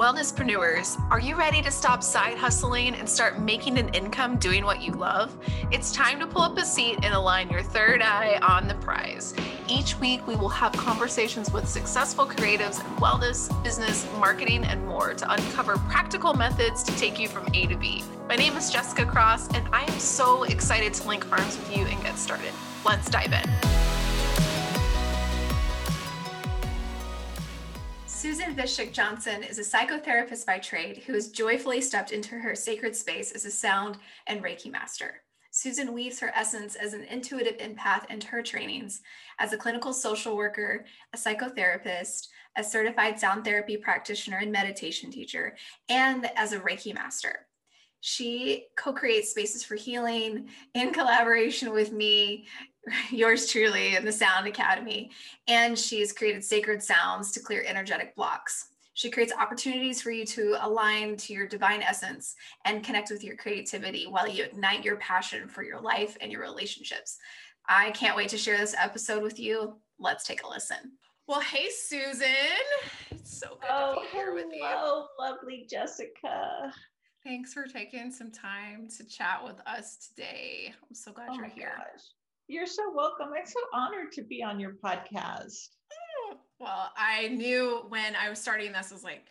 Wellnesspreneurs, are you ready to stop side hustling and start making an income doing what you love? It's time to pull up a seat and align your third eye on the prize. Each week, we will have conversations with successful creatives in wellness, business, marketing, and more to uncover practical methods to take you from A to B. My name is Jessica Cross, and I am so excited to link arms with you and get started. Let's dive in. Susan Vishik Johnson is a psychotherapist by trade who has joyfully stepped into her sacred space as a sound and Reiki master. Susan weaves her essence as an intuitive empath into her trainings as a clinical social worker, a psychotherapist, a certified sound therapy practitioner and meditation teacher, and as a Reiki master. She co creates spaces for healing in collaboration with me, yours truly, in the Sound Academy. And she's created sacred sounds to clear energetic blocks. She creates opportunities for you to align to your divine essence and connect with your creativity while you ignite your passion for your life and your relationships. I can't wait to share this episode with you. Let's take a listen. Well, hey, Susan. It's so good oh, to be here with you. Hello, lovely Jessica. Thanks for taking some time to chat with us today. I'm so glad oh you're here. Gosh. You're so welcome. I'm so honored to be on your podcast. Well, I knew when I was starting this, I was like,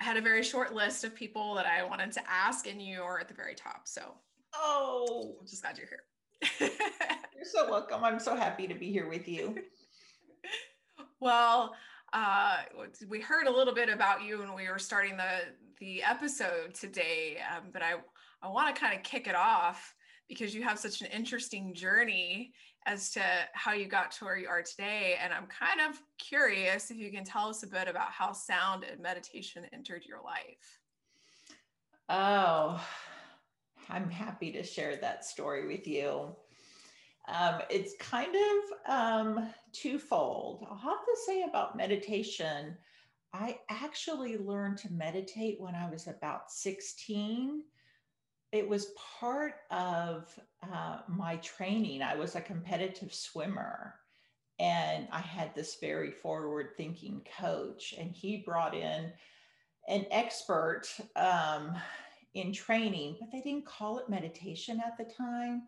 I had a very short list of people that I wanted to ask, and you're at the very top. So, oh, I'm just glad you're here. you're so welcome. I'm so happy to be here with you. well, uh, we heard a little bit about you when we were starting the the episode today, um, but I I want to kind of kick it off because you have such an interesting journey as to how you got to where you are today, and I'm kind of curious if you can tell us a bit about how sound and meditation entered your life. Oh, I'm happy to share that story with you. Um, it's kind of um, twofold. I'll have to say about meditation, I actually learned to meditate when I was about 16. It was part of uh, my training. I was a competitive swimmer and I had this very forward thinking coach, and he brought in an expert um, in training, but they didn't call it meditation at the time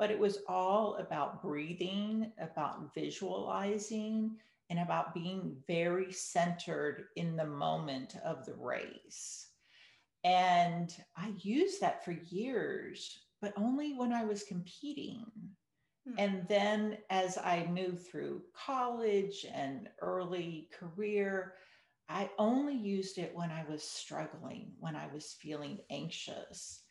but it was all about breathing, about visualizing, and about being very centered in the moment of the race. And I used that for years, but only when I was competing. Hmm. And then as I moved through college and early career, I only used it when I was struggling, when I was feeling anxious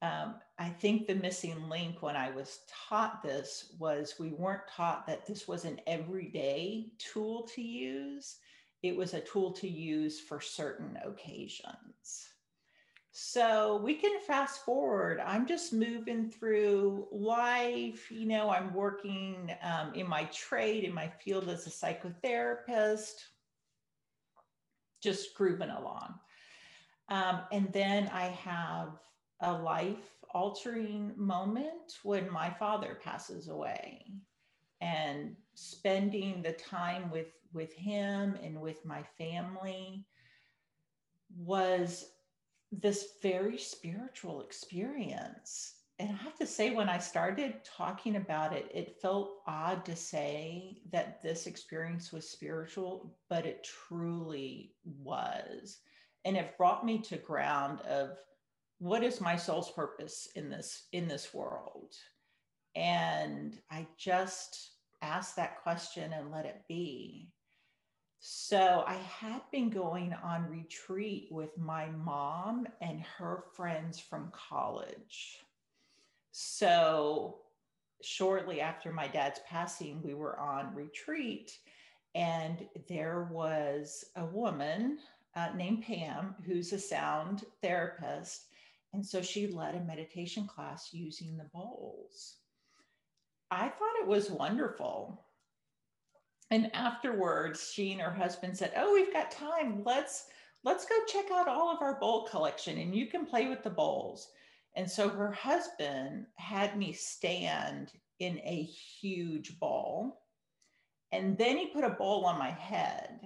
um, I think the missing link when I was taught this was we weren't taught that this was an everyday tool to use. It was a tool to use for certain occasions. So we can fast forward. I'm just moving through life. You know, I'm working um, in my trade, in my field as a psychotherapist, just grooving along. Um, and then I have a life altering moment when my father passes away and spending the time with with him and with my family was this very spiritual experience. And i have to say when i started talking about it it felt odd to say that this experience was spiritual but it truly was. And it brought me to ground of what is my soul's purpose in this in this world? And i just asked that question and let it be so i had been going on retreat with my mom and her friends from college so shortly after my dad's passing we were on retreat and there was a woman uh, named pam who's a sound therapist and so she led a meditation class using the bowls. I thought it was wonderful. And afterwards, she and her husband said, "Oh, we've got time. Let's let's go check out all of our bowl collection and you can play with the bowls." And so her husband had me stand in a huge bowl. And then he put a bowl on my head.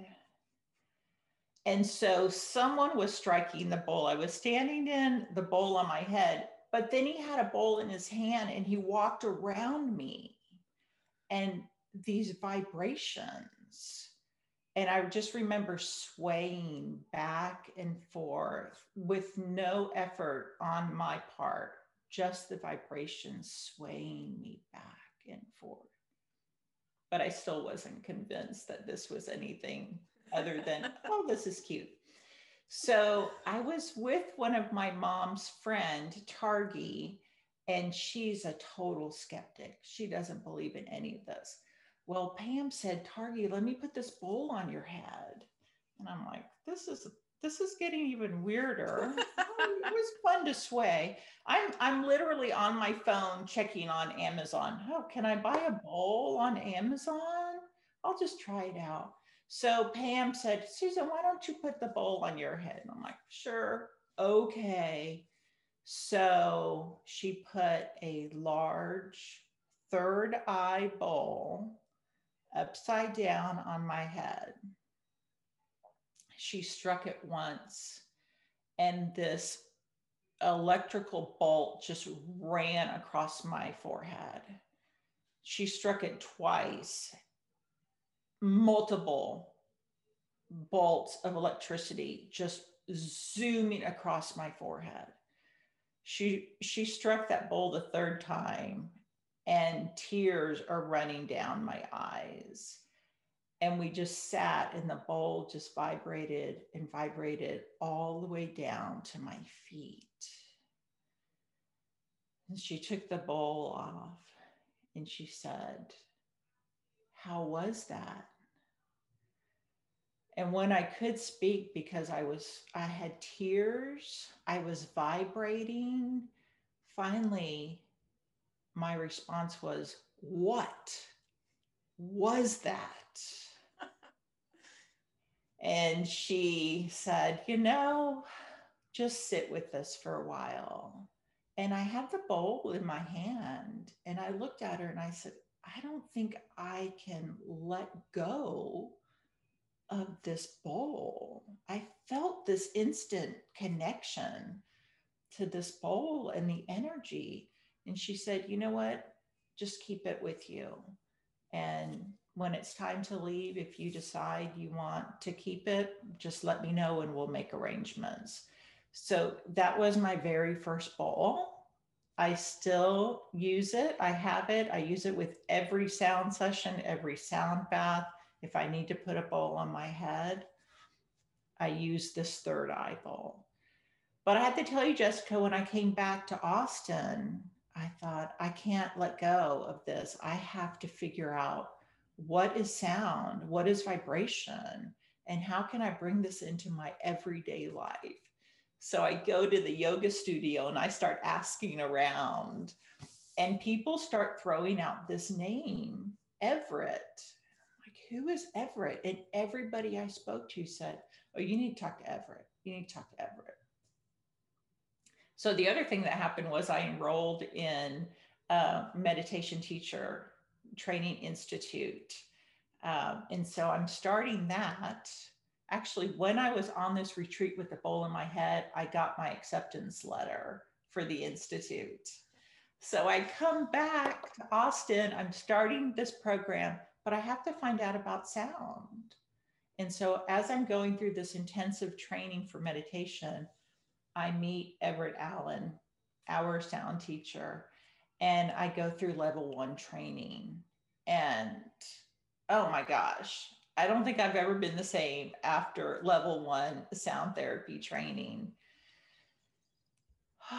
and so someone was striking the bowl. I was standing in the bowl on my head, but then he had a bowl in his hand and he walked around me and these vibrations. And I just remember swaying back and forth with no effort on my part, just the vibrations swaying me back and forth. But I still wasn't convinced that this was anything other than, oh, this is cute. So I was with one of my mom's friend, Targi, and she's a total skeptic. She doesn't believe in any of this. Well, Pam said, Targi, let me put this bowl on your head. And I'm like, this is this is getting even weirder. it was fun to sway. I'm I'm literally on my phone checking on Amazon. Oh, can I buy a bowl on Amazon? I'll just try it out. So Pam said, Susan, why don't you put the bowl on your head? And I'm like, sure, okay. So she put a large third eye bowl upside down on my head. She struck it once, and this electrical bolt just ran across my forehead. She struck it twice, multiple bolts of electricity just zooming across my forehead. She she struck that bowl the third time and tears are running down my eyes. And we just sat and the bowl just vibrated and vibrated all the way down to my feet. And she took the bowl off and she said, How was that? And when I could speak, because I was, I had tears, I was vibrating. Finally, my response was, What was that? and she said, You know, just sit with this for a while. And I had the bowl in my hand and I looked at her and I said, I don't think I can let go of this bowl. I felt this instant connection to this bowl and the energy. And she said, You know what? Just keep it with you. And when it's time to leave, if you decide you want to keep it, just let me know and we'll make arrangements. So that was my very first bowl. I still use it. I have it. I use it with every sound session, every sound bath. If I need to put a bowl on my head, I use this third eye bowl. But I have to tell you, Jessica, when I came back to Austin, I thought, I can't let go of this. I have to figure out what is sound, what is vibration, and how can I bring this into my everyday life? So I go to the yoga studio and I start asking around, and people start throwing out this name, Everett Like, who is Everett? And everybody I spoke to said, oh, you need to talk to Everett. You need to talk to Everett. So the other thing that happened was I enrolled in a meditation teacher training institute. Um, and so I'm starting that. Actually, when I was on this retreat with the bowl in my head, I got my acceptance letter for the institute. So I come back to Austin. I'm starting this program but I have to find out about sound. And so as I'm going through this intensive training for meditation, I meet Everett Allen, our sound teacher, and I go through level one training. And oh my gosh, I don't think I've ever been the same after level one sound therapy training.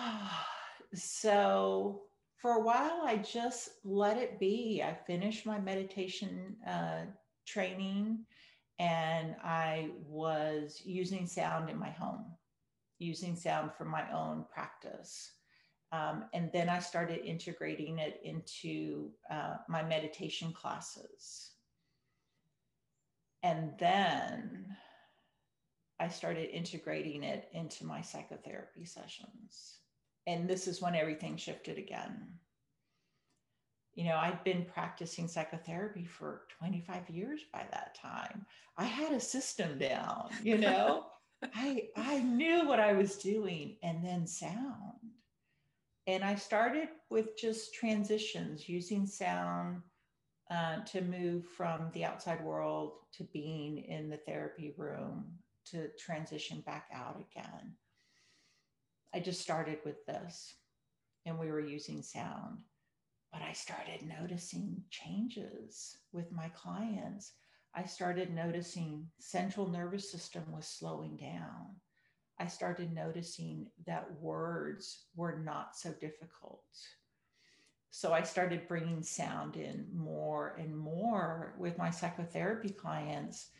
so for a while, I just let it be. I finished my meditation uh, training and I was using sound in my home, using sound for my own practice. Um, and then I started integrating it into uh, my meditation classes. And then I started integrating it into my psychotherapy sessions. And this is when everything shifted again. you know, I'd been practicing psychotherapy for 25 years by that time. I had a system down, you know. I I knew what I was doing and then sound. And I started with just transitions using sound uh, to move from the outside world to being in the therapy room to transition back out again. I just started with this and we were using sound but I started noticing changes with my clients. I started noticing central nervous system was slowing down. I started noticing that words were not so difficult. So I started bringing sound in more and more with my psychotherapy clients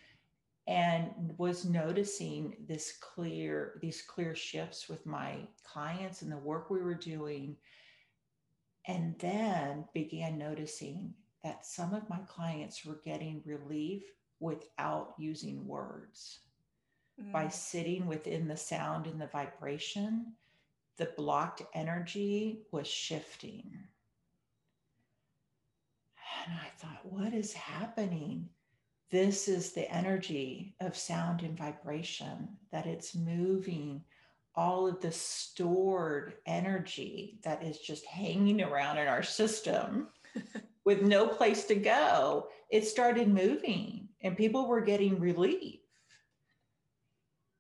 and was noticing this clear these clear shifts with my clients and the work we were doing and then began noticing that some of my clients were getting relief without using words. Mm. By sitting within the sound and the vibration, the blocked energy was shifting. And I thought, what is happening? This is the energy of sound and vibration, that it's moving all of the stored energy that is just hanging around in our system with no place to go, it started moving and people were getting relief.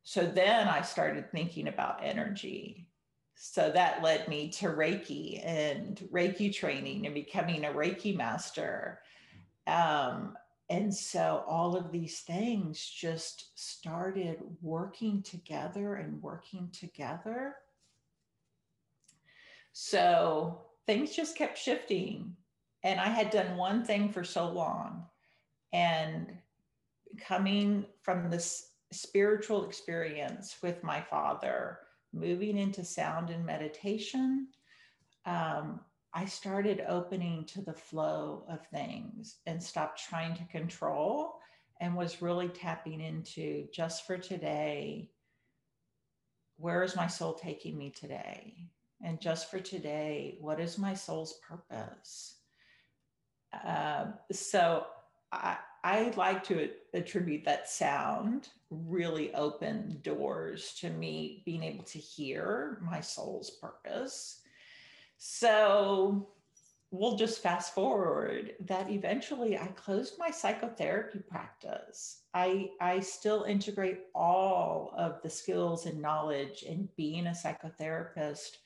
So then I started thinking about energy. So that led me to Reiki and Reiki training and becoming a Reiki master. Um, and so all of these things just started working together and working together. So things just kept shifting. And I had done one thing for so long. And coming from this spiritual experience with my father, moving into sound and meditation, um, I started opening to the flow of things and stopped trying to control and was really tapping into just for today where is my soul taking me today? And just for today, what is my soul's purpose? Uh, so I, I like to attribute that sound really opened doors to me being able to hear my soul's purpose so we'll just fast forward that eventually I closed my psychotherapy practice. I, I still integrate all of the skills and knowledge in being a psychotherapist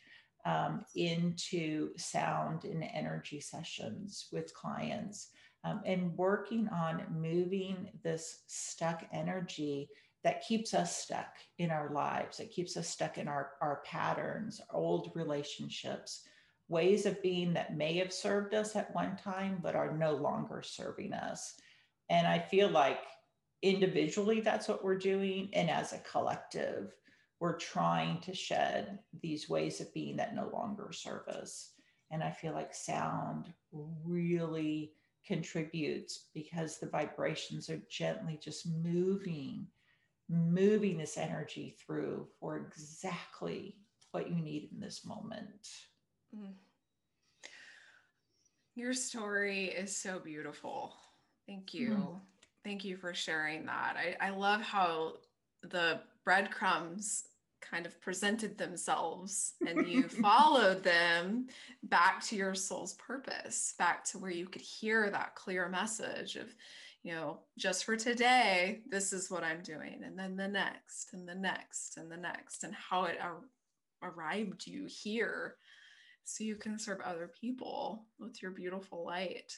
um, into sound and energy sessions with clients um, and working on moving this stuck energy that keeps us stuck in our lives, that keeps us stuck in our, our patterns, old relationships, ways of being that may have served us at one time, but are no longer serving us. And I feel like individually, that's what we're doing. And as a collective, we're trying to shed these ways of being that no longer serve us. And I feel like sound really contributes because the vibrations are gently just moving, moving this energy through for exactly what you need in this moment. Mm. Your story is so beautiful. Thank you. Mm. Thank you for sharing that. I, I love how the breadcrumbs kind of presented themselves and you followed them back to your soul's purpose, back to where you could hear that clear message of, you know, just for today, this is what I'm doing. And then the next, and the next, and the next, and how it ar- arrived you here so you can serve other people with your beautiful light.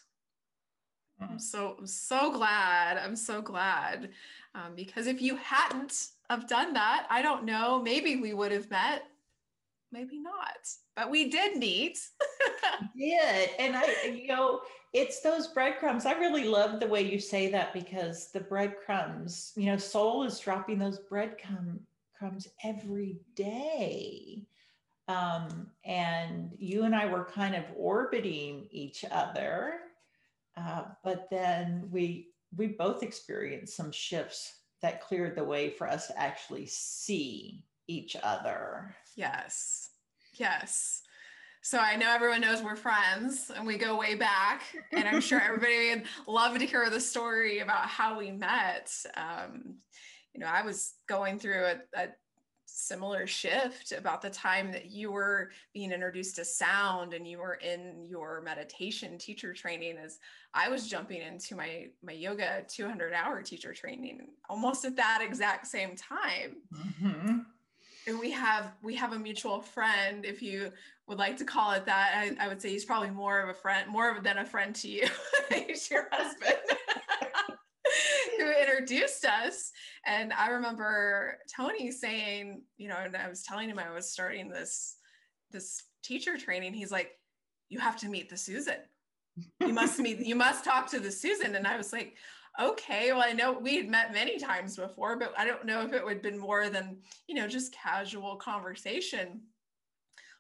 I'm so I'm so glad. I'm so glad um, because if you hadn't have done that, I don't know. Maybe we would have met. Maybe not, but we did meet. did, and I, you know, it's those breadcrumbs. I really love the way you say that because the breadcrumbs, you know, soul is dropping those breadcrumbs crumbs every day. Um, and you and I were kind of orbiting each other. Uh, but then we we both experienced some shifts that cleared the way for us to actually see each other. Yes. Yes. So I know everyone knows we're friends and we go way back. And I'm sure everybody would love to hear the story about how we met. Um, you know, I was going through a, a similar shift about the time that you were being introduced to sound and you were in your meditation teacher training as I was jumping into my my yoga 200 hour teacher training almost at that exact same time. Mm-hmm. And we have we have a mutual friend, if you would like to call it that. I, I would say he's probably more of a friend, more than a friend to you. he's your husband introduced us. And I remember Tony saying, you know, and I was telling him I was starting this this teacher training. He's like, you have to meet the Susan. You must meet, you must talk to the Susan. And I was like, okay, well, I know we had met many times before, but I don't know if it would have been more than, you know, just casual conversation.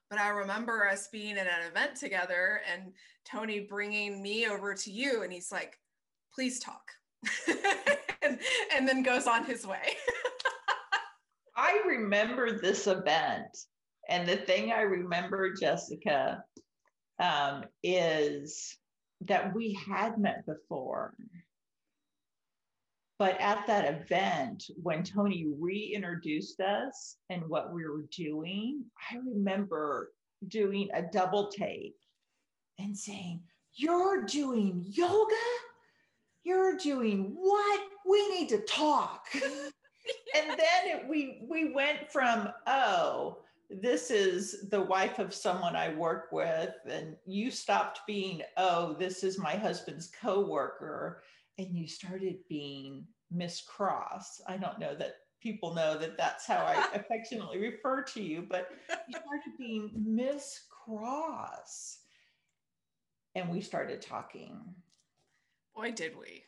But I remember us being at an event together and Tony bringing me over to you. And he's like, please talk. and, and then goes on his way. I remember this event. And the thing I remember, Jessica, um, is that we had met before. But at that event, when Tony reintroduced us and what we were doing, I remember doing a double take and saying, You're doing yoga? You're doing what? We need to talk. and then it, we we went from oh, this is the wife of someone I work with, and you stopped being oh, this is my husband's coworker, and you started being Miss Cross. I don't know that people know that that's how I affectionately refer to you, but you started being Miss Cross. And we started talking. Boy, did we.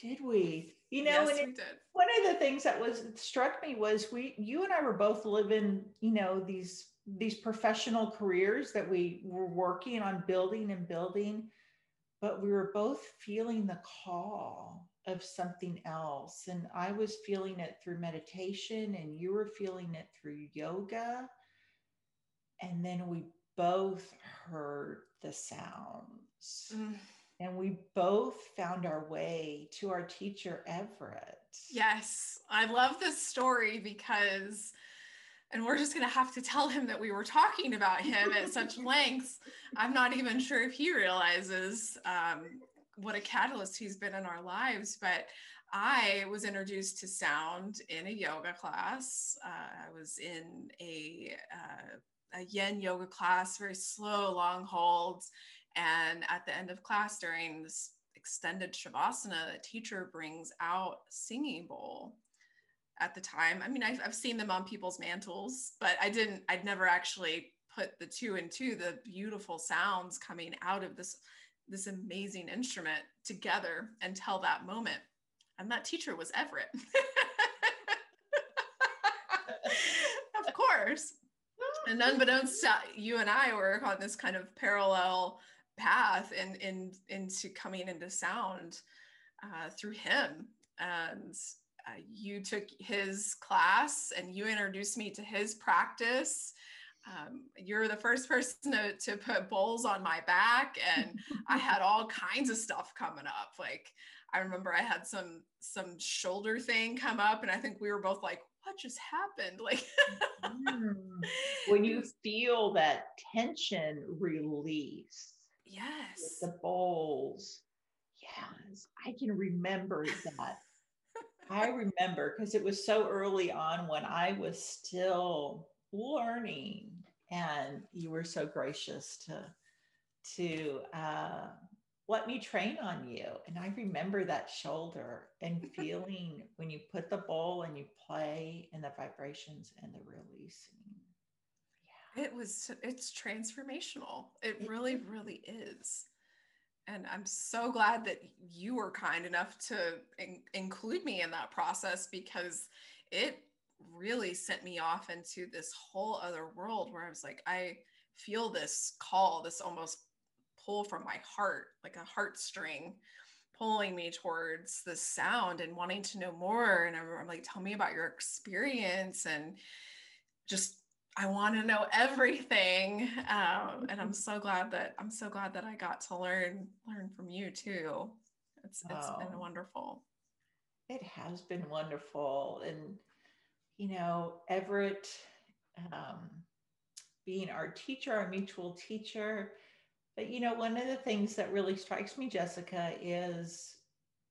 Did we? You know, yes, it, we did. one of the things that was struck me was we you and I were both living, you know, these these professional careers that we were working on building and building, but we were both feeling the call of something else. And I was feeling it through meditation, and you were feeling it through yoga. And then we both heard the sounds. Mm and we both found our way to our teacher Everett. Yes, I love this story because and we're just going to have to tell him that we were talking about him at such lengths. I'm not even sure if he realizes um, what a catalyst he's been in our lives, but I was introduced to sound in a yoga class. Uh, I was in a, uh, a yin yoga class, very slow, long holds. And at the end of class during this extended Shavasana, the teacher brings out singing bowl at the time. I mean, I've, I've seen them on people's mantles, but I didn't, I'd never actually put the two and two, the beautiful sounds coming out of this, this amazing instrument together until that moment. And that teacher was Everett. of course. And unbeknownst to you and I were on this kind of parallel path and in, in, into coming into sound uh, through him. And uh, you took his class and you introduced me to his practice. Um, you're the first person to, to put bowls on my back and i had all kinds of stuff coming up like i remember i had some some shoulder thing come up and i think we were both like what just happened like mm. when you feel that tension release Yes. the bowls. Yes, I can remember that. I remember because it was so early on when I was still learning, and you were so gracious to to uh, let me train on you. And I remember that shoulder and feeling when you put the bowl and you play and the vibrations and the releasing it was it's transformational. It really really is. And i'm so glad that you were kind enough to in- include me in that process because it really sent me off into this whole other world where i was like i feel this call this almost pull from my heart like a heartstring pulling me towards the sound and wanting to know more. And i'm, I'm like tell me about your experience and just I want to know everything, um, and I'm so glad that I'm so glad that I got to learn learn from you too. It's it's oh, been wonderful. It has been wonderful, and you know, Everett, um, being our teacher, our mutual teacher. But you know, one of the things that really strikes me, Jessica, is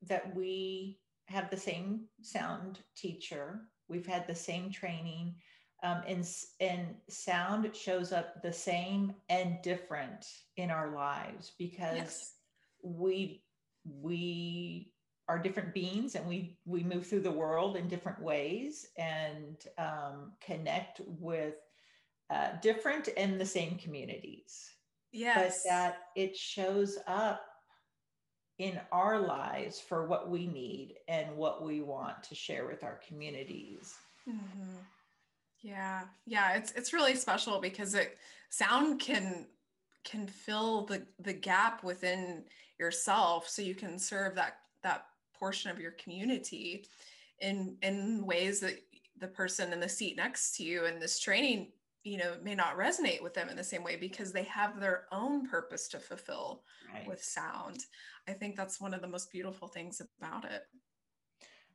that we have the same sound teacher. We've had the same training. Um, and, and sound shows up the same and different in our lives because yes. we we are different beings and we we move through the world in different ways and um, connect with uh, different and the same communities yes but that it shows up in our lives for what we need and what we want to share with our communities. Mm-hmm. Yeah, yeah, it's it's really special because it sound can can fill the the gap within yourself, so you can serve that that portion of your community in in ways that the person in the seat next to you in this training you know may not resonate with them in the same way because they have their own purpose to fulfill right. with sound i think that's one of the most beautiful things about it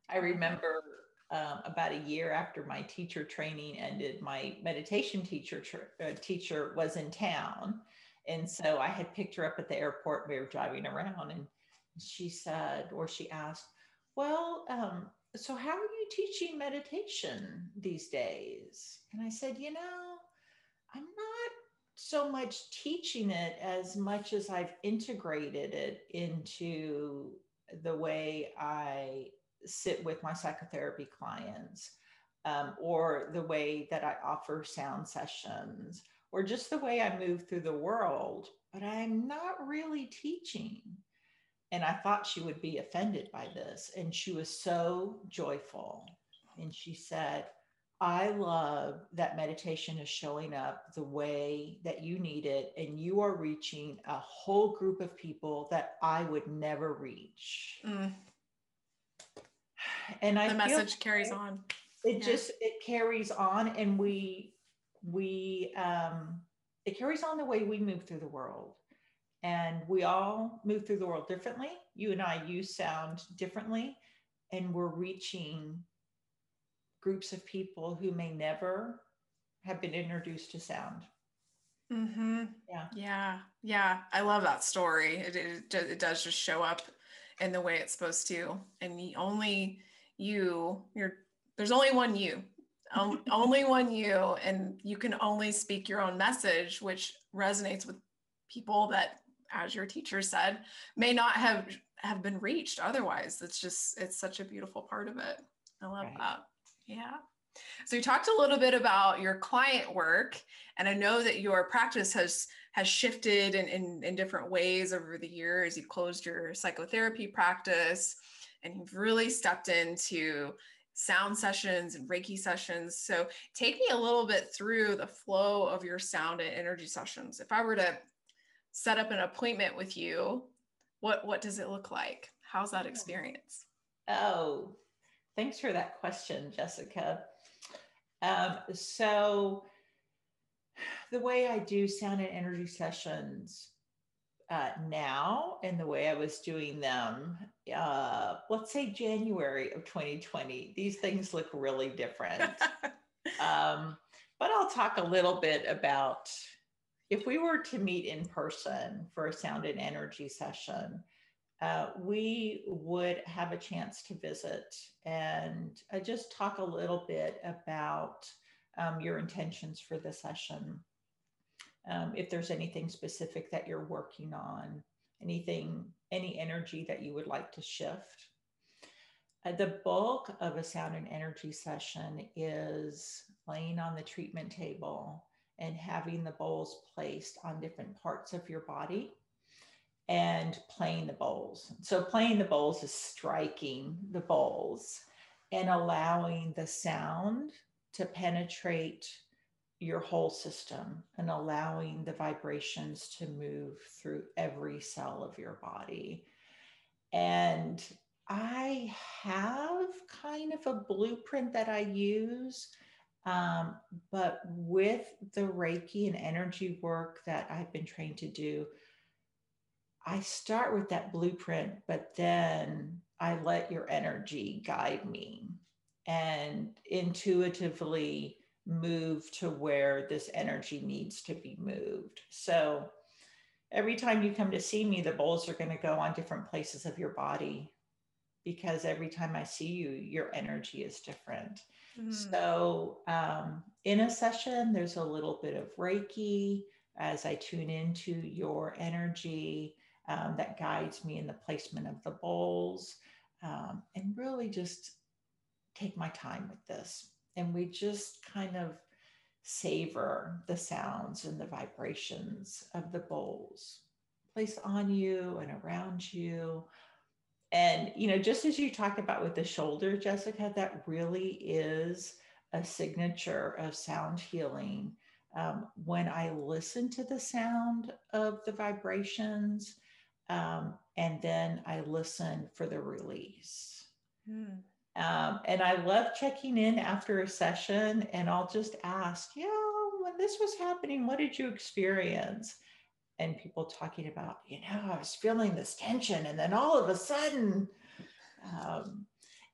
i remember um, about a year after my teacher training ended my meditation teacher uh, teacher was in town. And so i had picked her up at the airport we were driving around and she said or she asked well um, so how are you teaching meditation these days? And i said you know I'm not so much teaching it as much as I've integrated it into the way I sit with my psychotherapy clients, um, or the way that I offer sound sessions, or just the way I move through the world. But I'm not really teaching. And I thought she would be offended by this. And she was so joyful. And she said, I love that meditation is showing up the way that you need it, and you are reaching a whole group of people that I would never reach. Mm. And I the message carries on. It yeah. just it carries on, and we we um, it carries on the way we move through the world, and we all move through the world differently. You and I use sound differently, and we're reaching groups of people who may never have been introduced to sound. Mm-hmm. Yeah. Yeah. Yeah. I love that story. It, it, it does just show up in the way it's supposed to. And the only you, you're, there's only one you, um, only one you, and you can only speak your own message, which resonates with people that, as your teacher said, may not have have been reached otherwise. It's just, it's such a beautiful part of it. I love right. that. Yeah. So you talked a little bit about your client work, and I know that your practice has has shifted in, in, in different ways over the years. You've closed your psychotherapy practice, and you've really stepped into sound sessions and Reiki sessions. So take me a little bit through the flow of your sound and energy sessions. If I were to set up an appointment with you, what what does it look like? How's that hmm. experience? Oh, Thanks for that question, Jessica. Um, so, the way I do sound and energy sessions uh, now and the way I was doing them, uh, let's say January of 2020, these things look really different. um, but I'll talk a little bit about if we were to meet in person for a sound and energy session, uh, we would have a chance to visit and uh, just talk a little bit about um, your intentions for the session. Um, if there's anything specific that you're working on, anything, any energy that you would like to shift. Uh, the bulk of a sound and energy session is laying on the treatment table and having the bowls placed on different parts of your body and playing the bowls. So playing the bowls is striking the bowls and allowing the sound to penetrate your whole system and allowing the vibrations to move through every cell of your body. And I have kind of a blueprint that I use Um, but with the Reiki and energy work that I've been trained to do, I start with that blueprint, but then I let your energy guide me and intuitively move to where this energy needs to be moved. So every time you come to see me, the bowls are going to go on different places of your body because every time I see you, your energy is different. Mm. So, um, in a session, there's a little bit of Reiki as I tune into your energy um, that guides me in the placement of the bowls um, and really just take my time with this. And we just kind of savor the sounds and the vibrations of the bowls placed on you and around you. And, you know, just as you talked about with the shoulder, Jessica, that really is a signature of sound healing. Um, when I listen to the sound of the vibrations, um, and then I listen for the release. Mm. Um, and I love checking in after a session, and I'll just ask, yeah, when this was happening, what did you experience? And people talking about, you know, I was feeling this tension, and then all of a sudden, um,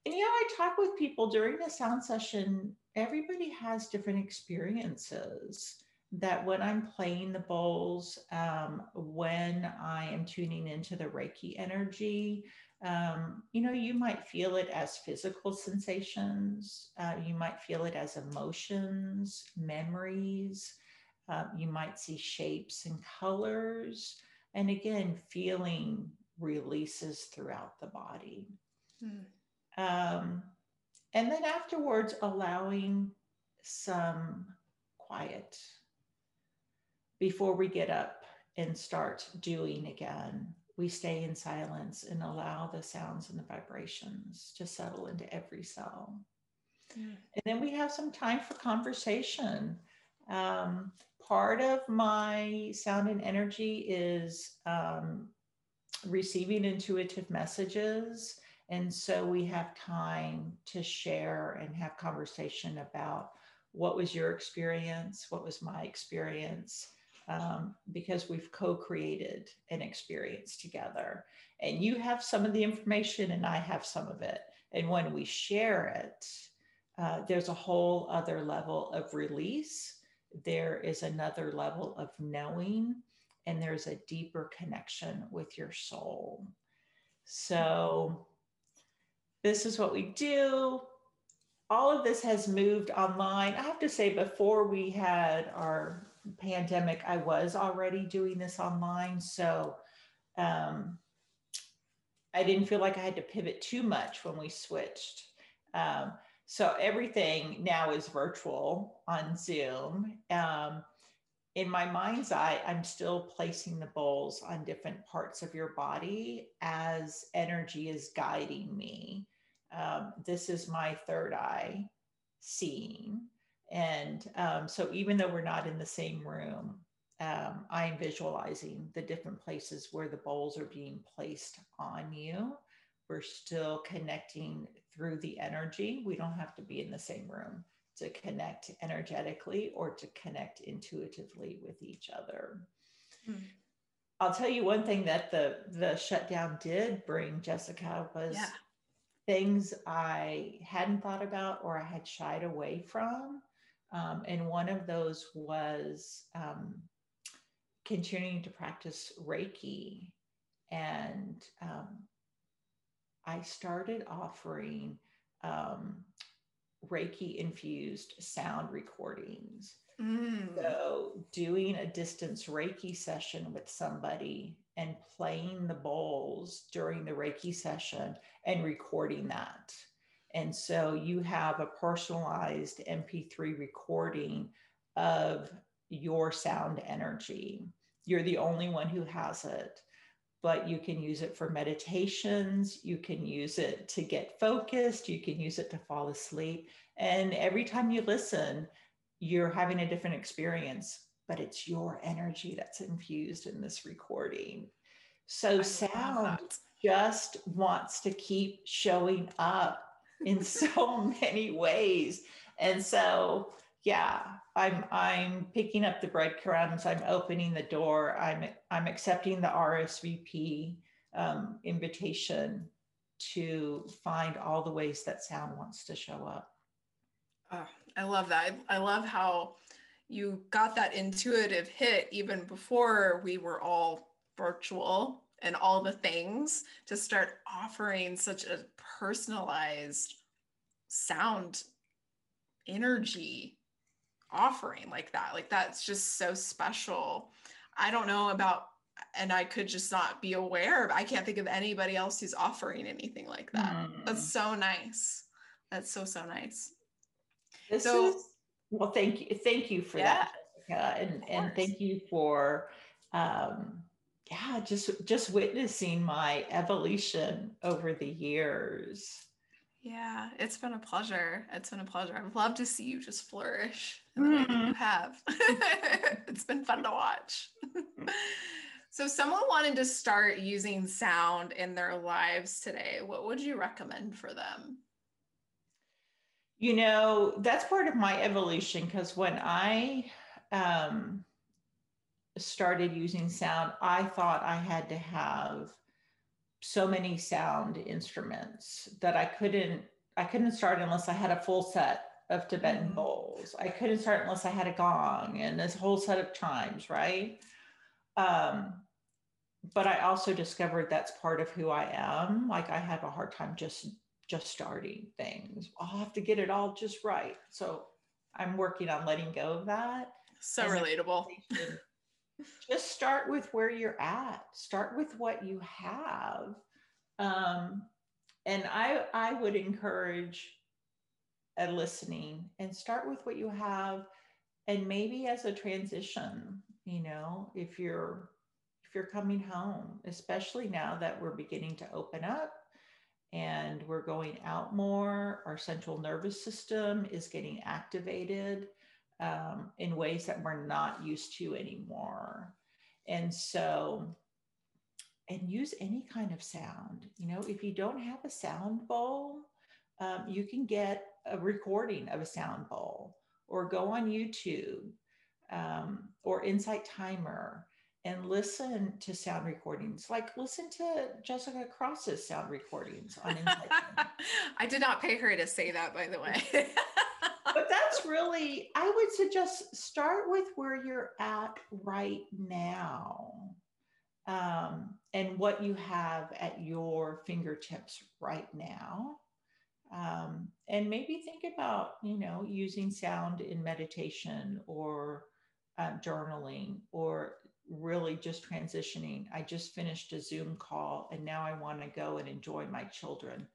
and you know, I talk with people during the sound session. Everybody has different experiences that when I'm playing the bowls, um, when I am tuning into the Reiki energy, um, you know, you might feel it as physical sensations, uh, you might feel it as emotions, memories, uh, you might see shapes and colors, and again, feeling releases throughout the body. Hmm. Um, and then afterwards, allowing some quiet before we get up and start doing again, we stay in silence and allow the sounds and the vibrations to settle into every cell. Mm. And then we have some time for conversation. Um, part of my sound and energy is um, receiving intuitive messages. And so we have time to share and have conversation about what was your experience? What was my experience? Um, because we've co-created an experience together. And you have some of the information and i have some of it. And when we share it uh, there's a whole other level of release. There is another level of knowing and there's a deeper connection with your soul. So this is what we do. All of this has moved online. I have to say before we had our pandemic, I was already doing this online. So um, I didn't feel like I had to pivot too much when we switched. Um, so everything now is virtual on Zoom. Um, in my mind's eye, I'm still placing the bowls on different parts of your body as energy is guiding me. Um, this is my third eye seeing. And um, so, even though we're not in the same room, um, I'm visualizing the different places where the bowls are being placed on you. We're still connecting through the energy. We don't have to be in the same room to connect energetically or to connect intuitively with each other. Hmm. I'll tell you one thing that the the shutdown did bring, Jessica, was yeah. things I hadn't thought about or I had shied away from um, and one of those was um, continuing to practice Reiki. And um, I started offering um, Reiki infused sound recordings. Mm. So, doing a distance Reiki session with somebody and playing the bowls during the Reiki session and recording that. And so you have a personalized MP3 recording of your sound energy. You're the only one who has it, but you can use it for meditations. You can use it to get focused. You can use it to fall asleep. And every time you listen, you're having a different experience, but it's your energy that's infused in this recording. So sound just wants to keep showing up in so many ways. And so yeah, I'm I'm picking up the breadcrumbs. I'm opening the door. I'm I'm accepting the RSVP um, invitation to find all the ways that sound wants to show up. Oh, I love that. I, I love how you got that intuitive hit even before we were all virtual and all the things to start offering such a personalized sound energy offering like that. Like that's just so special. I don't know about and I could just not be aware of. I can't think of anybody else who's offering anything like that. Mm. That's so nice. That's so so nice. This so, is well, thank you, thank you for yeah, that, Jessica, and and thank you for um, yeah, just just witnessing my evolution over the years. Yeah, it's been a pleasure. It's been a pleasure. I've loved to see you just flourish mm. way you mm-hmm. have. it's been fun to watch. so, someone wanted to start using sound in their lives today. What would you recommend for them? You know, that's part of my evolution because when I um, started using sound, I thought I had to have so many sound instruments that I couldn't I couldn't start unless I had a full set of Tibetan mm-hmm. bowls. I couldn't start unless I had a gong and this whole set of chimes, right? Um, but I also discovered that's part of who I am. Like I have a hard time just just starting things. I'll have to get it all just right. So I'm working on letting go of that. So relatable. Just start with where you're at. Start with what you have. Um, and I I would encourage a listening and start with what you have and maybe as a transition, you know, if you're if you're coming home, especially now that we're beginning to open up and we're going out more, our central nervous system is getting activated um, in ways that we're not used to anymore. And so, and use any kind of sound. You know, if you don't have a sound bowl, um, you can get a recording of a sound bowl or go on YouTube um, or Insight Timer and listen to sound recordings. Like listen to Jessica Cross's sound recordings on Insight. I did not pay her to say that, by the way. but that's really, I would suggest start with where you're at right now um, and what you have at your fingertips right now. Um, and maybe think about, you know, using sound in meditation or uh, journaling or really just transitioning. I just finished a Zoom call and now I want to go and enjoy my children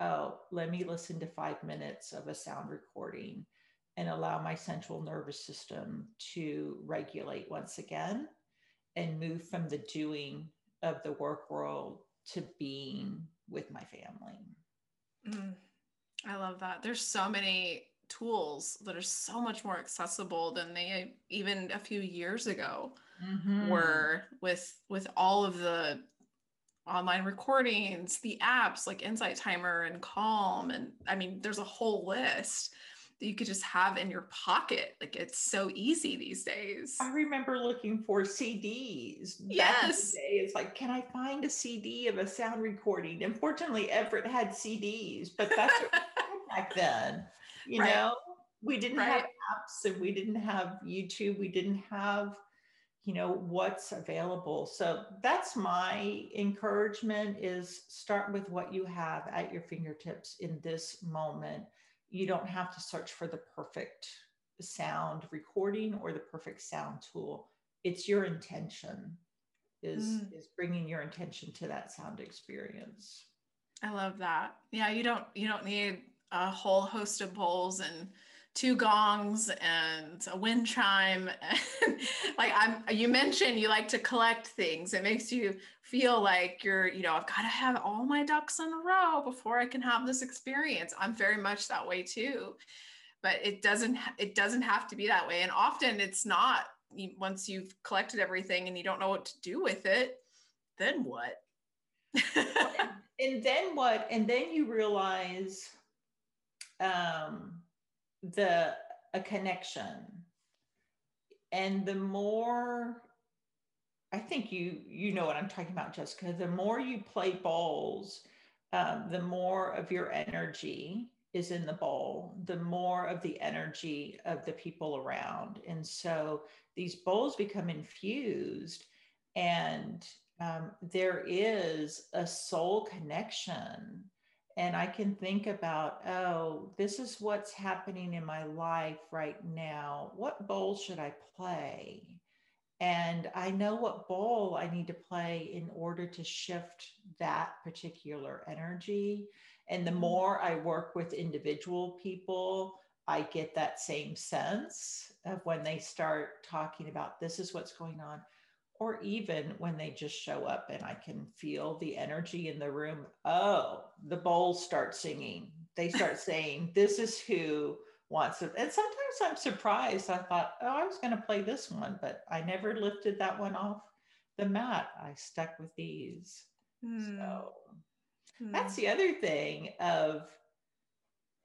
oh, let me listen to five minutes of a sound recording and allow my central nervous system to regulate once again and move from the doing of the work world to being with my family. Mm, I love that. There's so many tools that are so much more accessible than they even a few years ago mm-hmm. were with with all of the online recordings, the apps like Insight Timer and Calm. And I mean, there's a whole list that you could just have in your pocket. Like it's so easy these days. I remember looking for CDs. Yes. It's like, can I find a CD of a sound recording? Unfortunately, Everett had CDs, but that's back then. You right. know, we didn't right. have apps and we didn't have YouTube. We didn't have you know what's available. So that's my encouragement is start with what you have at your fingertips in this moment. You don't have to search for the perfect sound recording or the perfect sound tool. It's your intention is mm. is bringing your intention to that sound experience. I love that. Yeah you don't you don't need a whole host of bowls and two gongs and a wind chime. like I'm you mentioned you like to collect things. It makes you feel like you're, you know, I've got to have all my ducks in a row before I can have this experience. I'm very much that way too. But it doesn't it doesn't have to be that way. And often it's not once you've collected everything and you don't know what to do with it, then what? and then what? And then you realize um the a connection. And the more I think you you know what I'm talking about, Jessica. The more you play bowls, um, the more of your energy is in the bowl, the more of the energy of the people around. And so these bowls become infused, and um, there is a soul connection. And I can think about, oh, this is what's happening in my life right now. What bowl should I play? And I know what bowl I need to play in order to shift that particular energy. And the mm-hmm. more I work with individual people, I get that same sense of when they start talking about this is what's going on, or even when they just show up and I can feel the energy in the room. Oh, the bowls start singing. They start saying, This is who wants it. And sometimes I'm surprised. I thought, oh, I was going to play this one, but I never lifted that one off the mat. I stuck with these. Hmm. So hmm. that's the other thing of,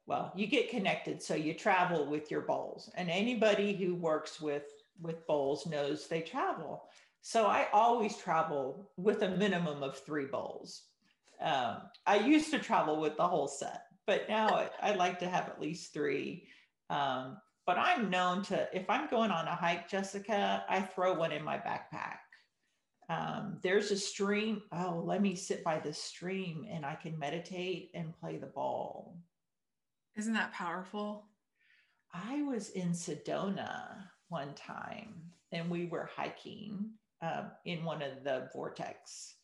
well, you get connected. So you travel with your bowls and anybody who works with, with bowls knows they travel. So I always travel with a minimum of three bowls. Um, I used to travel with the whole set, but now I, I like to have at least three um, but I'm known to, if I'm going on a hike, Jessica, I throw one in my backpack. Um, there's a stream. Oh, let me sit by the stream and I can meditate and play the ball. Isn't that powerful? I was in Sedona one time and we were hiking um, in one of the vortex.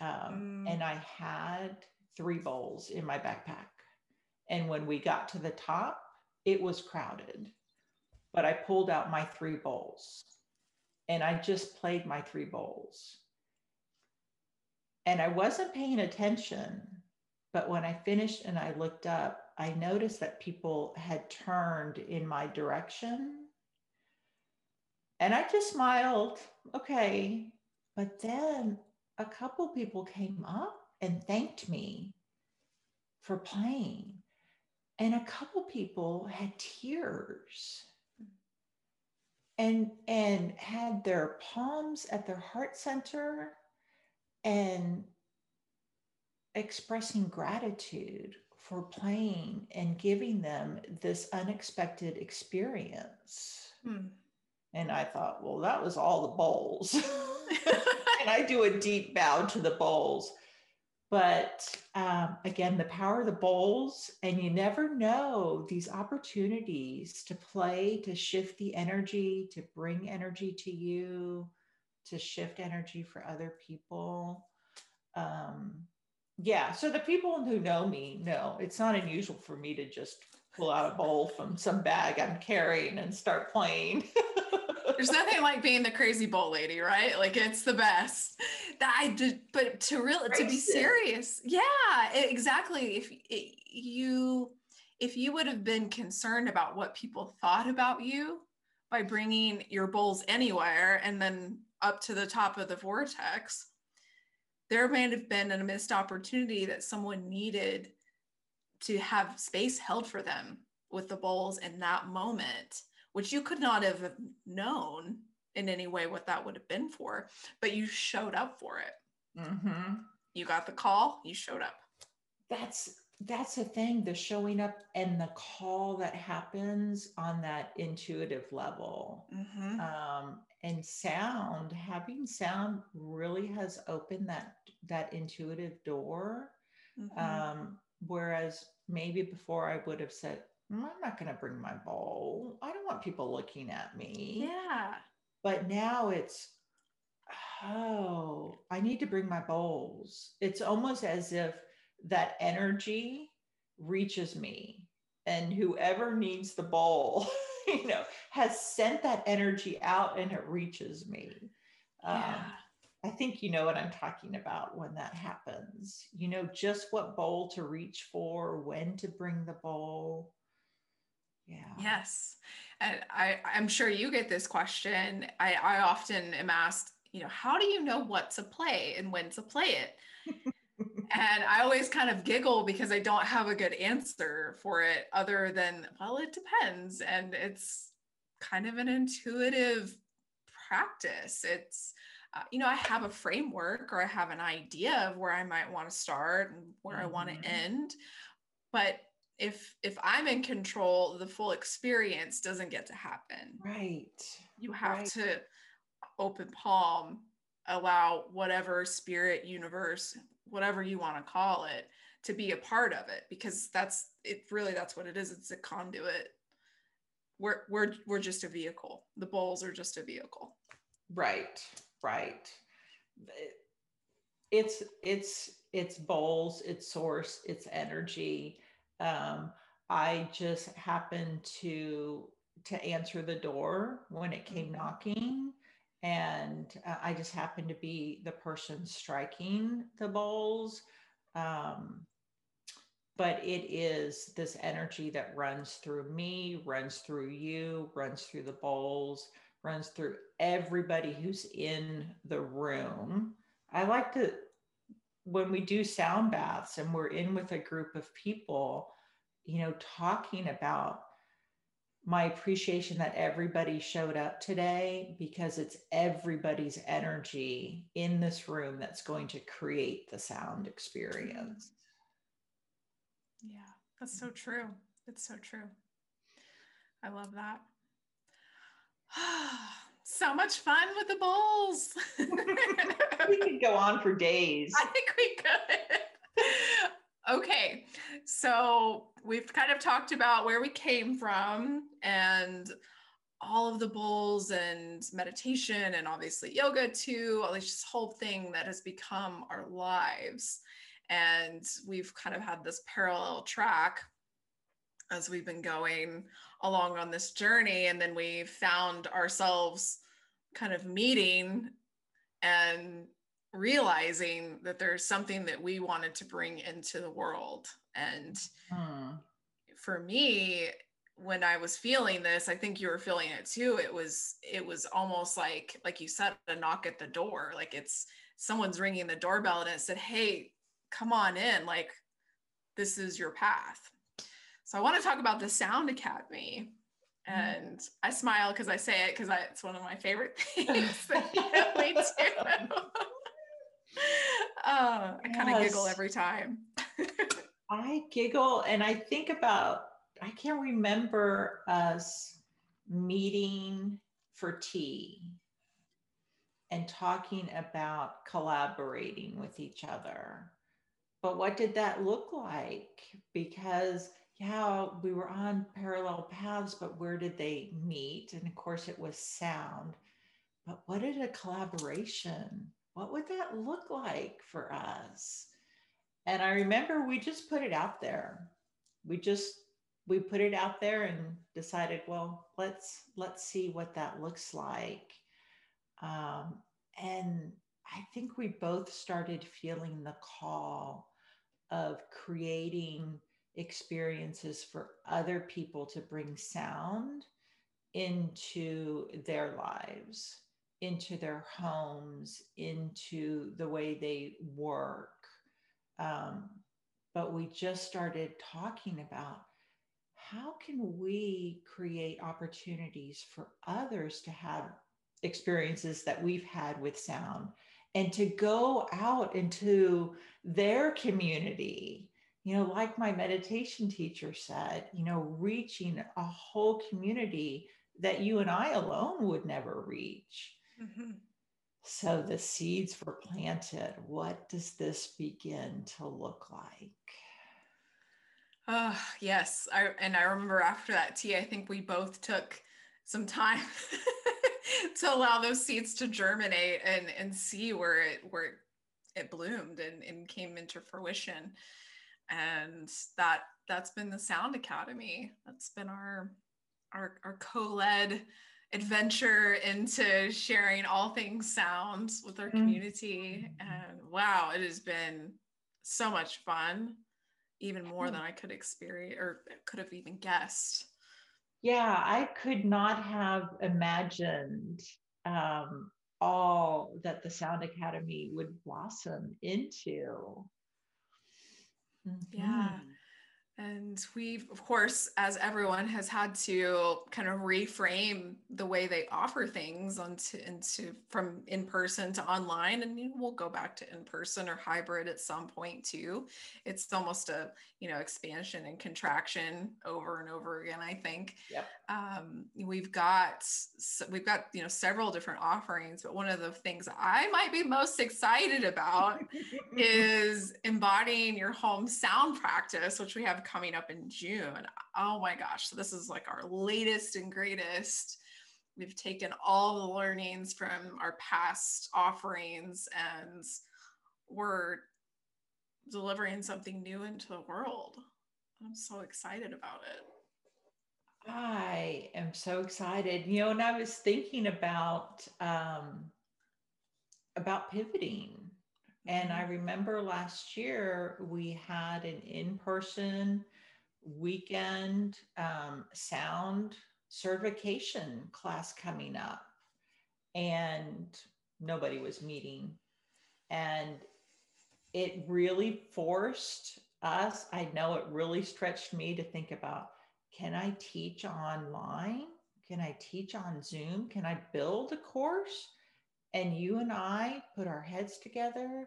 Um, mm. And I had three bowls in my backpack. And when we got to the top, it was crowded, but I pulled out my three bowls and I just played my three bowls. And I wasn't paying attention, but when I finished and I looked up, I noticed that people had turned in my direction. And I just smiled, okay. But then a couple people came up and thanked me for playing. And a couple people had tears and and had their palms at their heart center and expressing gratitude for playing and giving them this unexpected experience. Hmm. And I thought, well, that was all the bowls. and I do a deep bow to the bowls. But um, again, the power of the bowls, and you never know these opportunities to play, to shift the energy, to bring energy to you, to shift energy for other people. Um, yeah, so the people who know me know it's not unusual for me to just pull out a bowl from some bag I'm carrying and start playing. There's nothing like being the crazy bowl lady, right? Like it's the best. That I did, but to real to be serious, yeah, exactly. If it, you if you would have been concerned about what people thought about you by bringing your bowls anywhere and then up to the top of the vortex, there may have been a missed opportunity that someone needed to have space held for them with the bowls in that moment which you could not have known in any way what that would have been for, but you showed up for it. Mm-hmm. You got the call, you showed up. That's that's the thing the showing up and the call that happens on that intuitive level mm-hmm. um, and sound having sound really has opened that that intuitive door mm-hmm. um, whereas maybe before i would have said I'm not going to bring my bowl. I don't want people looking at me. Yeah. But now it's, oh, I need to bring my bowls. It's almost as if that energy reaches me and whoever needs the bowl, you know, has sent that energy out and it reaches me. Yeah. Um, I think you know what I'm talking about when that happens. You know just what bowl to reach for, when to bring the bowl. Yeah. Yes. And I, I'm sure you get this question. I, I often am asked, you know, how do you know what to play and when to play it? And I always kind of giggle because I don't have a good answer for it other than, well, it depends. And it's kind of an intuitive practice. It's, uh, you know, I have a framework or I have an idea of where I might want to start and where mm-hmm. I want to end. But if if I'm in control, the full experience doesn't get to happen. Right. You have right. to open palm, allow whatever spirit, universe, whatever you want to call it, to be a part of it because that's it really that's what it is. It's a conduit. We're we're we're just a vehicle. The bowls are just a vehicle. Right. Right. It's it's it's bowls, it's source, it's energy. Um, I just happened to to answer the door when it came mm-hmm. knocking and uh, i just happened to be the person striking the bowls um, but it is this energy that runs through me runs through you runs through the bowls runs through everybody who's in the room i like to when we do sound baths and we're in with a group of people you know talking about my appreciation that everybody showed up today because it's everybody's energy in this room that's going to create the sound experience. Yeah, that's so true. It's so true. I love that. so much fun with the bowls. we could go on for days. I think we could. Okay, so we've kind of talked about where we came from and all of the bowls and meditation and obviously yoga too, all this whole thing that has become our lives. And we've kind of had this parallel track as we've been going along on this journey. And then we found ourselves kind of meeting and realizing that there's something that we wanted to bring into the world. And hmm. for me, when I was feeling this, I think you were feeling it too. It was it was almost like like you said a knock at the door. Like it's someone's ringing the doorbell and it said, "Hey, come on in. Like this is your path." So I want to talk about the Sound Academy. Hmm. And I smile because I say it because it's one of my favorite things that we do. uh, I kind of giggle every time. I giggle and I think about, I can't remember us meeting for tea and talking about collaborating with each other. But what did that look like? Because, yeah, we were on parallel paths, but where did they meet? And of course, it was sound. But what did a collaboration what would that look like for us? And I remember we just put it out there. We just we put it out there and decided, well, let's let's see what that looks like. Um, and I think we both started feeling the call of creating experiences for other people to bring sound into their lives into their homes, into the way they work. Um, but we just started talking about how can we create opportunities for others to have experiences that we've had with sound and to go out into their community you know like my meditation teacher said you know reaching a whole community that you and I alone would never reach Mm-hmm. So the seeds were planted. What does this begin to look like? Oh, yes. I, and I remember after that tea, I think we both took some time to allow those seeds to germinate and, and see where it, where it bloomed and, and came into fruition. And that, that's been the Sound Academy. That's been our, our, our co-led adventure into sharing all things sound with our mm. community. And wow, it has been so much fun, even more than I could experience or could have even guessed. Yeah, I could not have imagined um, all that the Sound Academy would blossom into. Mm-hmm. Yeah. And we've, of course, as everyone has had to kind of reframe the way they offer things onto into from in person to online, and we'll go back to in person or hybrid at some point too. It's almost a you know expansion and contraction over and over again. I think. Yep. Um, we've got we've got you know several different offerings, but one of the things I might be most excited about is embodying your home sound practice, which we have coming up in June. Oh my gosh. So this is like our latest and greatest. We've taken all the learnings from our past offerings and we're delivering something new into the world. I'm so excited about it. I am so excited. You know, and I was thinking about um, about pivoting and I mm-hmm. remember last year we had an in person weekend um, sound certification class coming up, and nobody was meeting. And it really forced us, I know it really stretched me to think about can I teach online? Can I teach on Zoom? Can I build a course? And you and I put our heads together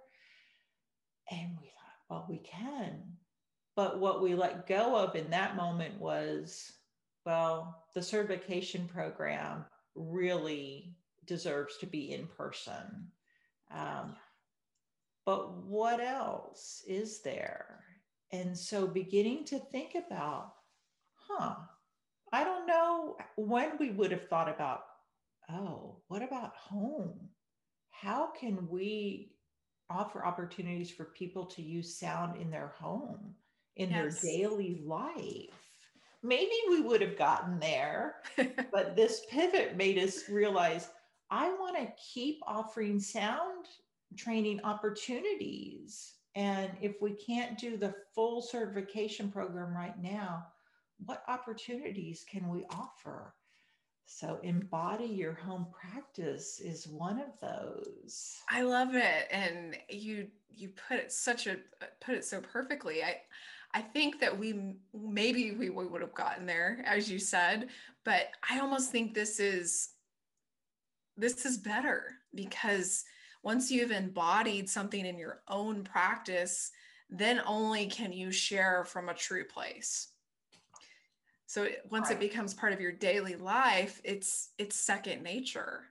and we thought, well, we can. But what we let go of in that moment was, well, the certification program really deserves to be in person. Um, but what else is there? And so beginning to think about, huh, I don't know when we would have thought about, oh, what about home? How can we offer opportunities for people to use sound in their home, in yes. their daily life. Maybe we would have gotten there, but this pivot made us realize I want to keep offering sound training opportunities. And if we can't do the full certification program right now, what opportunities can we offer? So embody your home practice is one of those. I love it and you you put it such a put it so perfectly. I I think that we maybe we, would have gotten there as you said, but I almost think this is this is better because once you've embodied something in your own practice, then only can you share from a true place so once right. it becomes part of your daily life it's it's second nature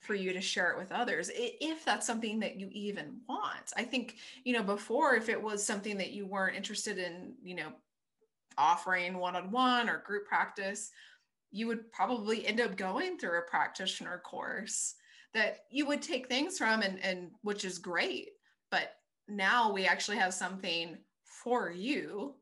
for you to share it with others if that's something that you even want i think you know before if it was something that you weren't interested in you know offering one-on-one or group practice you would probably end up going through a practitioner course that you would take things from and, and which is great but now we actually have something for you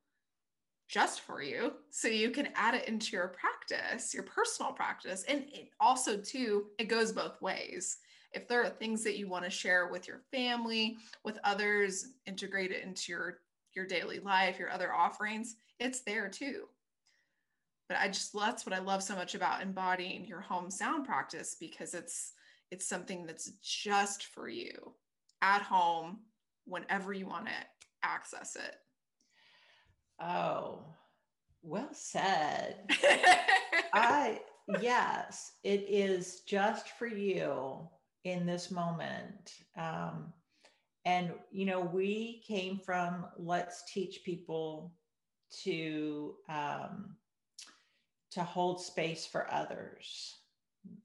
just for you so you can add it into your practice your personal practice and it also too it goes both ways. If there are things that you want to share with your family with others integrate it into your your daily life your other offerings it's there too. But i just that's what i love so much about embodying your home sound practice because it's it's something that's just for you at home whenever you want to access it Oh, well said. I, yes, it is just for you in this moment. Um, and, you know, we came from let's teach people to, um, to hold space for others.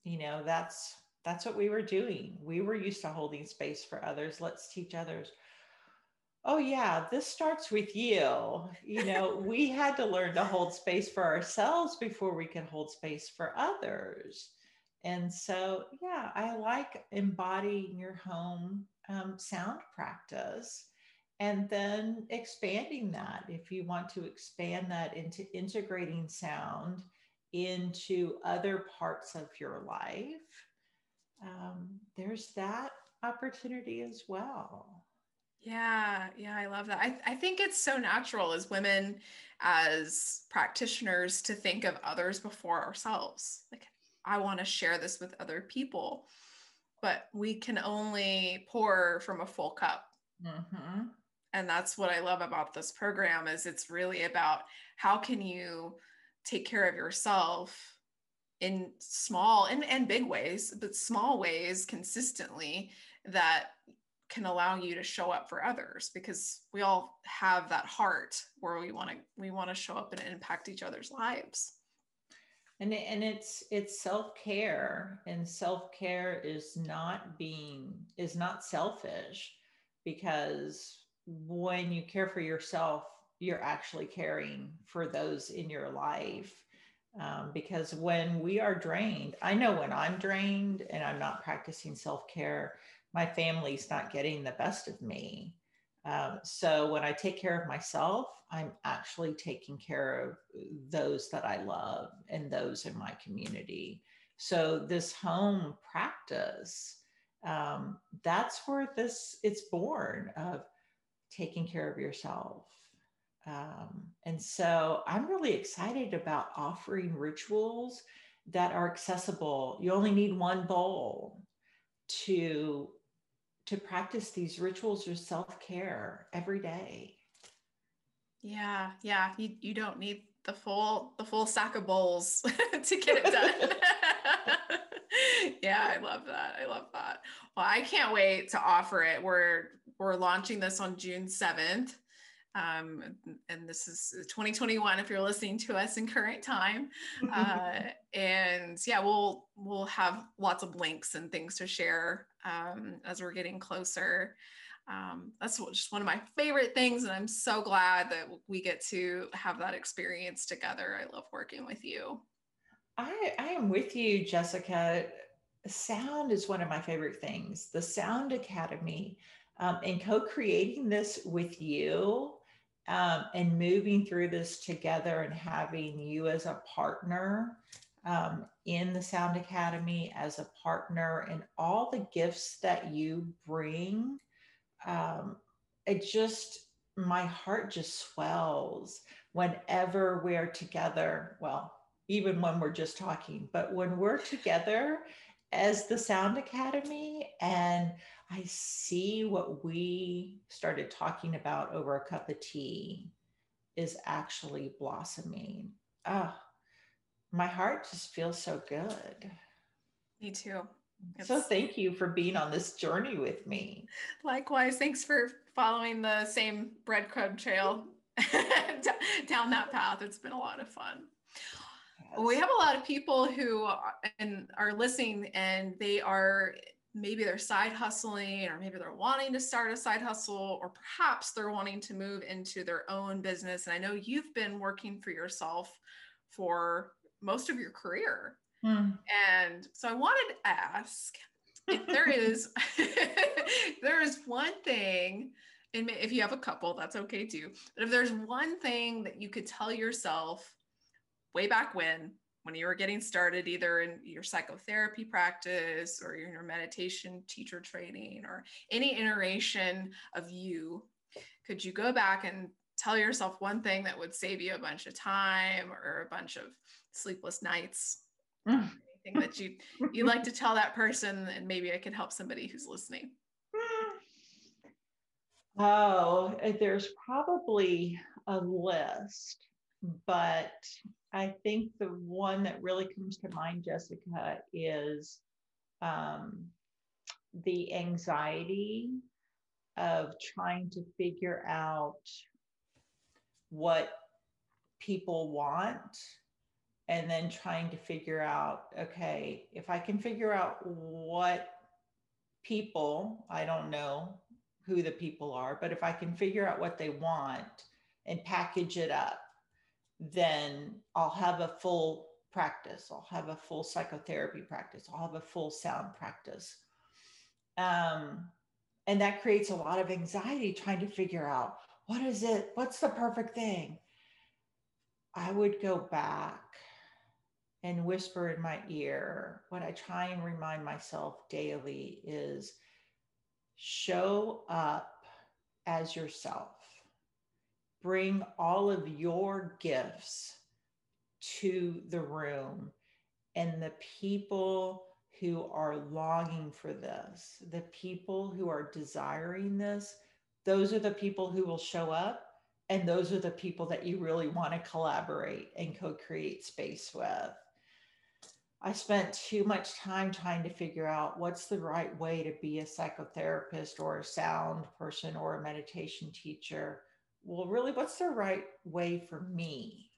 You know, that's, that's what we were doing. We were used to holding space for others. Let's teach others oh yeah this starts with you you know we had to learn to hold space for ourselves before we can hold space for others. And so yeah i like embodying your home um, sound practice and then expanding that if you want to expand that into integrating sound into other parts of your life um, there's that opportunity as well yeah, yeah, I love that. I, I think it's so natural as women, as practitioners, to think of others before ourselves. Like, I want to share this with other people, but we can only pour from a full cup. Mm-hmm. and that's what i love about this program is it's really about how can you take care of yourself in small and, and big ways but small ways consistently that can allow you to show up for others because we all have that heart where we want to we want to show up and impact each other's lives. And and it's it's self-care and self-care is not being is not selfish because when you care for yourself you're actually caring for those in your life. Um, because when we are drained i know when i'm drained and i'm not practicing self-care my family's not getting the best of me. Um, so when I take care of myself, I'm actually taking care of those that I love and those in my community. So this home practice, um, that's where this it's born of taking care of yourself. Um, and so I'm really excited about offering rituals that are accessible. You only need one bowl to to practice these rituals of self-care every day. Yeah yeah you, you don't need the full the full sack of bowls to get it done. Yeah i love that i love that. Well i can't wait to offer it. We're we're launching this on june 7th um, and this is 2021 if you're listening to us in current time. Uh, and yeah we'll we'll have lots of links and things to share um, as we're getting closer. Um, that's just one of my favorite things and i'm so glad that we get to have that experience together. I love working with you. I i am with you jessica. Sound is one of my favorite things the sound academy. Um, and co-creating this with you um, and moving through this together and having you as a partner um, in the Sound Academy, as a partner, and all the gifts that you bring. Um, it just, my heart just swells whenever we're together. Well, even when we're just talking, but when we're together as the Sound Academy and I see what we started talking about over a cup of tea is actually blossoming. Oh, my heart just feels so good. Me too. It's... So thank you for being on this journey with me. Likewise, thanks for following the same breadcrumb trail down that path. It's been a lot of fun. Yes. We have a lot of people who are, and are listening and they are maybe they're side hustling or maybe they're wanting to start a side hustle or perhaps they're wanting to move into their own business and i know you've been working for yourself for most of your career mm. and so i wanted to ask if there is there is one thing and if you have a couple that's okay too but if there's one thing that you could tell yourself way back when when you were getting started, either in your psychotherapy practice or in your meditation teacher training or any iteration of you, could you go back and tell yourself one thing that would save you a bunch of time or a bunch of sleepless nights? Mm. Anything that you you'd like to tell that person, and maybe I could help somebody who's listening. Oh, there's probably a list, but I think the one that really comes to mind, Jessica, is um, the anxiety of trying to figure out what people want and then trying to figure out okay, if I can figure out what people, I don't know who the people are, but if I can figure out what they want and package it up then I'll have a full practice. I'll have a full psychotherapy practice. I'll have a full sound practice. Um, and that creates a lot of anxiety trying to figure out what is it? What's the perfect thing? I would go back and whisper in my ear. What I try and remind myself daily is show up as yourself bring all of your gifts to the room and the people who are longing for this, the people who are desiring this those are the people who will show up and those are the people that you really want to collaborate and co-create space with. I spent too much time trying to figure out what's the right way to be a psychotherapist or a sound person or a meditation teacher well really what's the right way for me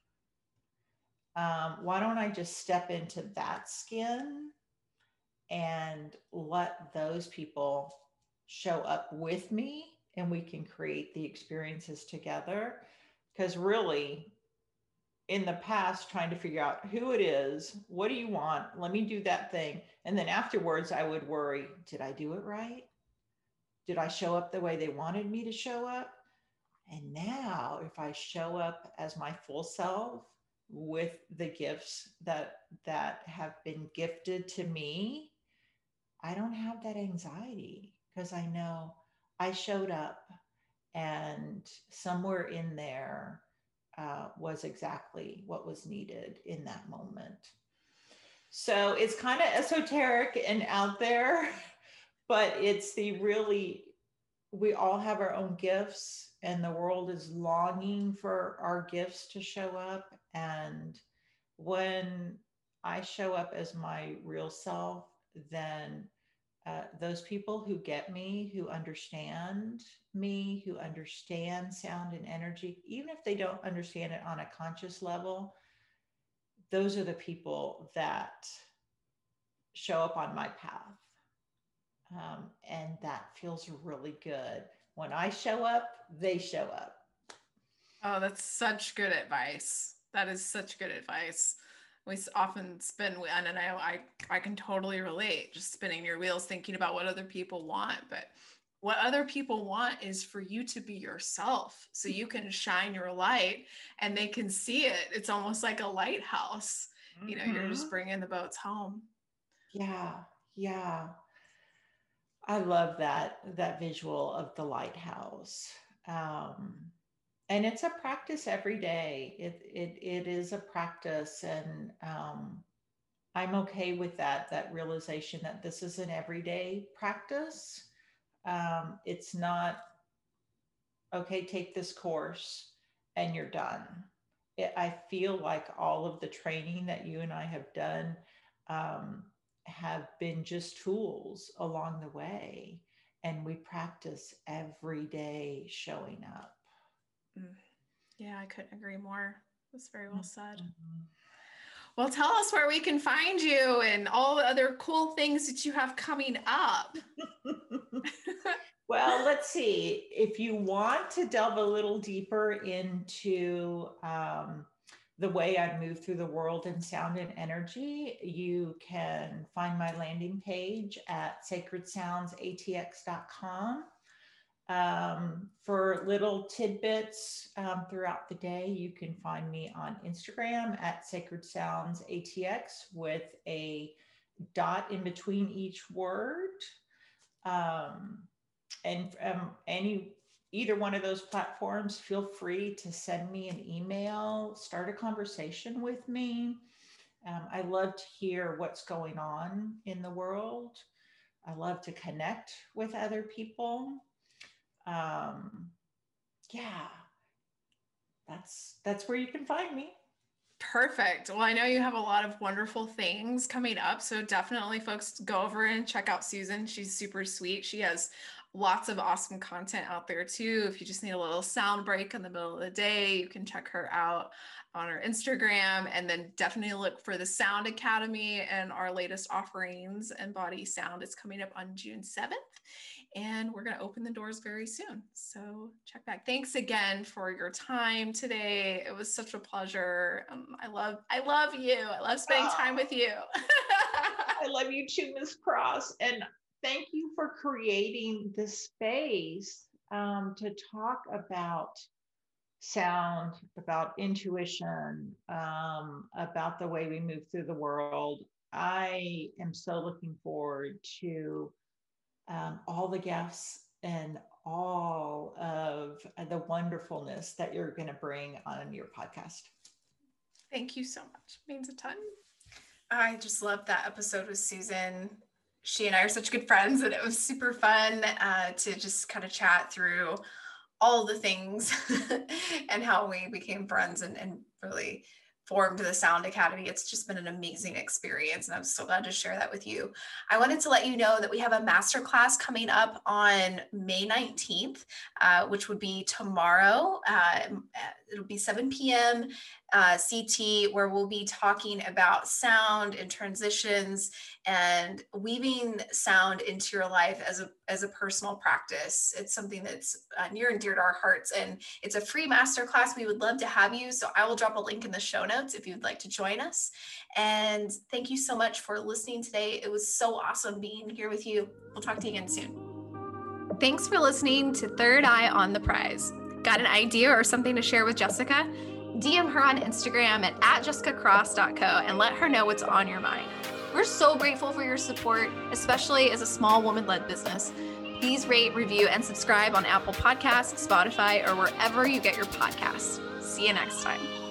um, why don't i just step into that skin and let those people show up with me and we can create the experiences together. Because really, in the past, trying to figure out who it is, what do you want? Let me do that thing. And then afterwards, I would worry did I do it right? Did I show up the way they wanted me to show up? And now, if I show up as my full self with the gifts that that have been gifted to me, I don't have that anxiety because I know I showed up and somewhere in there uh, was exactly what was needed in that moment. So it's kind of esoteric and out there, but it's the really, we all have our own gifts and the world is longing for our gifts to show up. And when I show up as my real self, then uh, those people who get me, who understand me, who understand sound and energy, even if they don't understand it on a conscious level, those are the people that show up on my path. Um, and that feels really good. When I show up, they show up. Oh, that's such good advice. That is such good advice we often spin and I, I i can totally relate just spinning your wheels thinking about what other people want but what other people want is for you to be yourself so you can shine your light and they can see it it's almost like a lighthouse mm-hmm. you know you're just mm-hmm. bringing the boats home yeah yeah i love that that visual of the lighthouse um and it's a practice every day. It it it is a practice, and um, I'm okay with that. That realization that this is an everyday practice. Um, it's not okay. Take this course, and you're done. It, I feel like all of the training that you and I have done um, have been just tools along the way, and we practice every day showing up. Mm. Yeah, I couldn't agree more. That's very well said. Mm-hmm. Well, tell us where we can find you and all the other cool things that you have coming up. well, let's see. If you want to delve a little deeper into um, the way I move through the world in sound and energy, you can find my landing page at sacredsoundsatx.com. Um, for little tidbits um, throughout the day, you can find me on Instagram at Sacred Sounds ATX with a dot in between each word. Um, and um, any either one of those platforms, feel free to send me an email, start a conversation with me. Um, I love to hear what's going on in the world. I love to connect with other people um, yeah, that's that's where you can find me. Perfect. Well, I know you have a lot of wonderful things coming up. So definitely, folks, go over and check out Susan. She's super sweet. She has lots of awesome content out there too. If you just need a little sound break in the middle of the day, you can check her out on her Instagram. And then definitely look for the Sound Academy and our latest offerings. Embody Sound is coming up on June 7th and we're going to open the doors very soon. So check back. Thanks again for your time today. It was such a pleasure. Um, I love, I love you. I love spending oh, time with you. I love you too, Miss Cross. And thank you for creating the space um, to talk about sound, about intuition, um, about the way we move through the world. I am so looking forward to um, all the guests and all of the wonderfulness that you're going to bring on your podcast. Thank you so much. Means a ton. I just loved that episode with Susan. She and I are such good friends, and it was super fun uh, to just kind of chat through all the things and how we became friends and, and really formed the Sound Academy. It's just been an amazing experience, and I'm so glad to share that with you. I wanted to let you know that we have a masterclass coming up on May 19th, uh, which would be tomorrow. Uh, it'll be 7 p.m uh, CT, where we'll be talking about sound and transitions and weaving sound into your life as a, as a personal practice. It's something that's uh, near and dear to our hearts, and it's a free masterclass. We would love to have you. So I will drop a link in the show notes if you'd like to join us. And thank you so much for listening today. It was so awesome being here with you. We'll talk to you again soon. Thanks for listening to Third Eye on the Prize. Got an idea or something to share with Jessica? DM her on Instagram at, at jessicacross.co and let her know what's on your mind. We're so grateful for your support, especially as a small woman led business. Please rate, review, and subscribe on Apple Podcasts, Spotify, or wherever you get your podcasts. See you next time.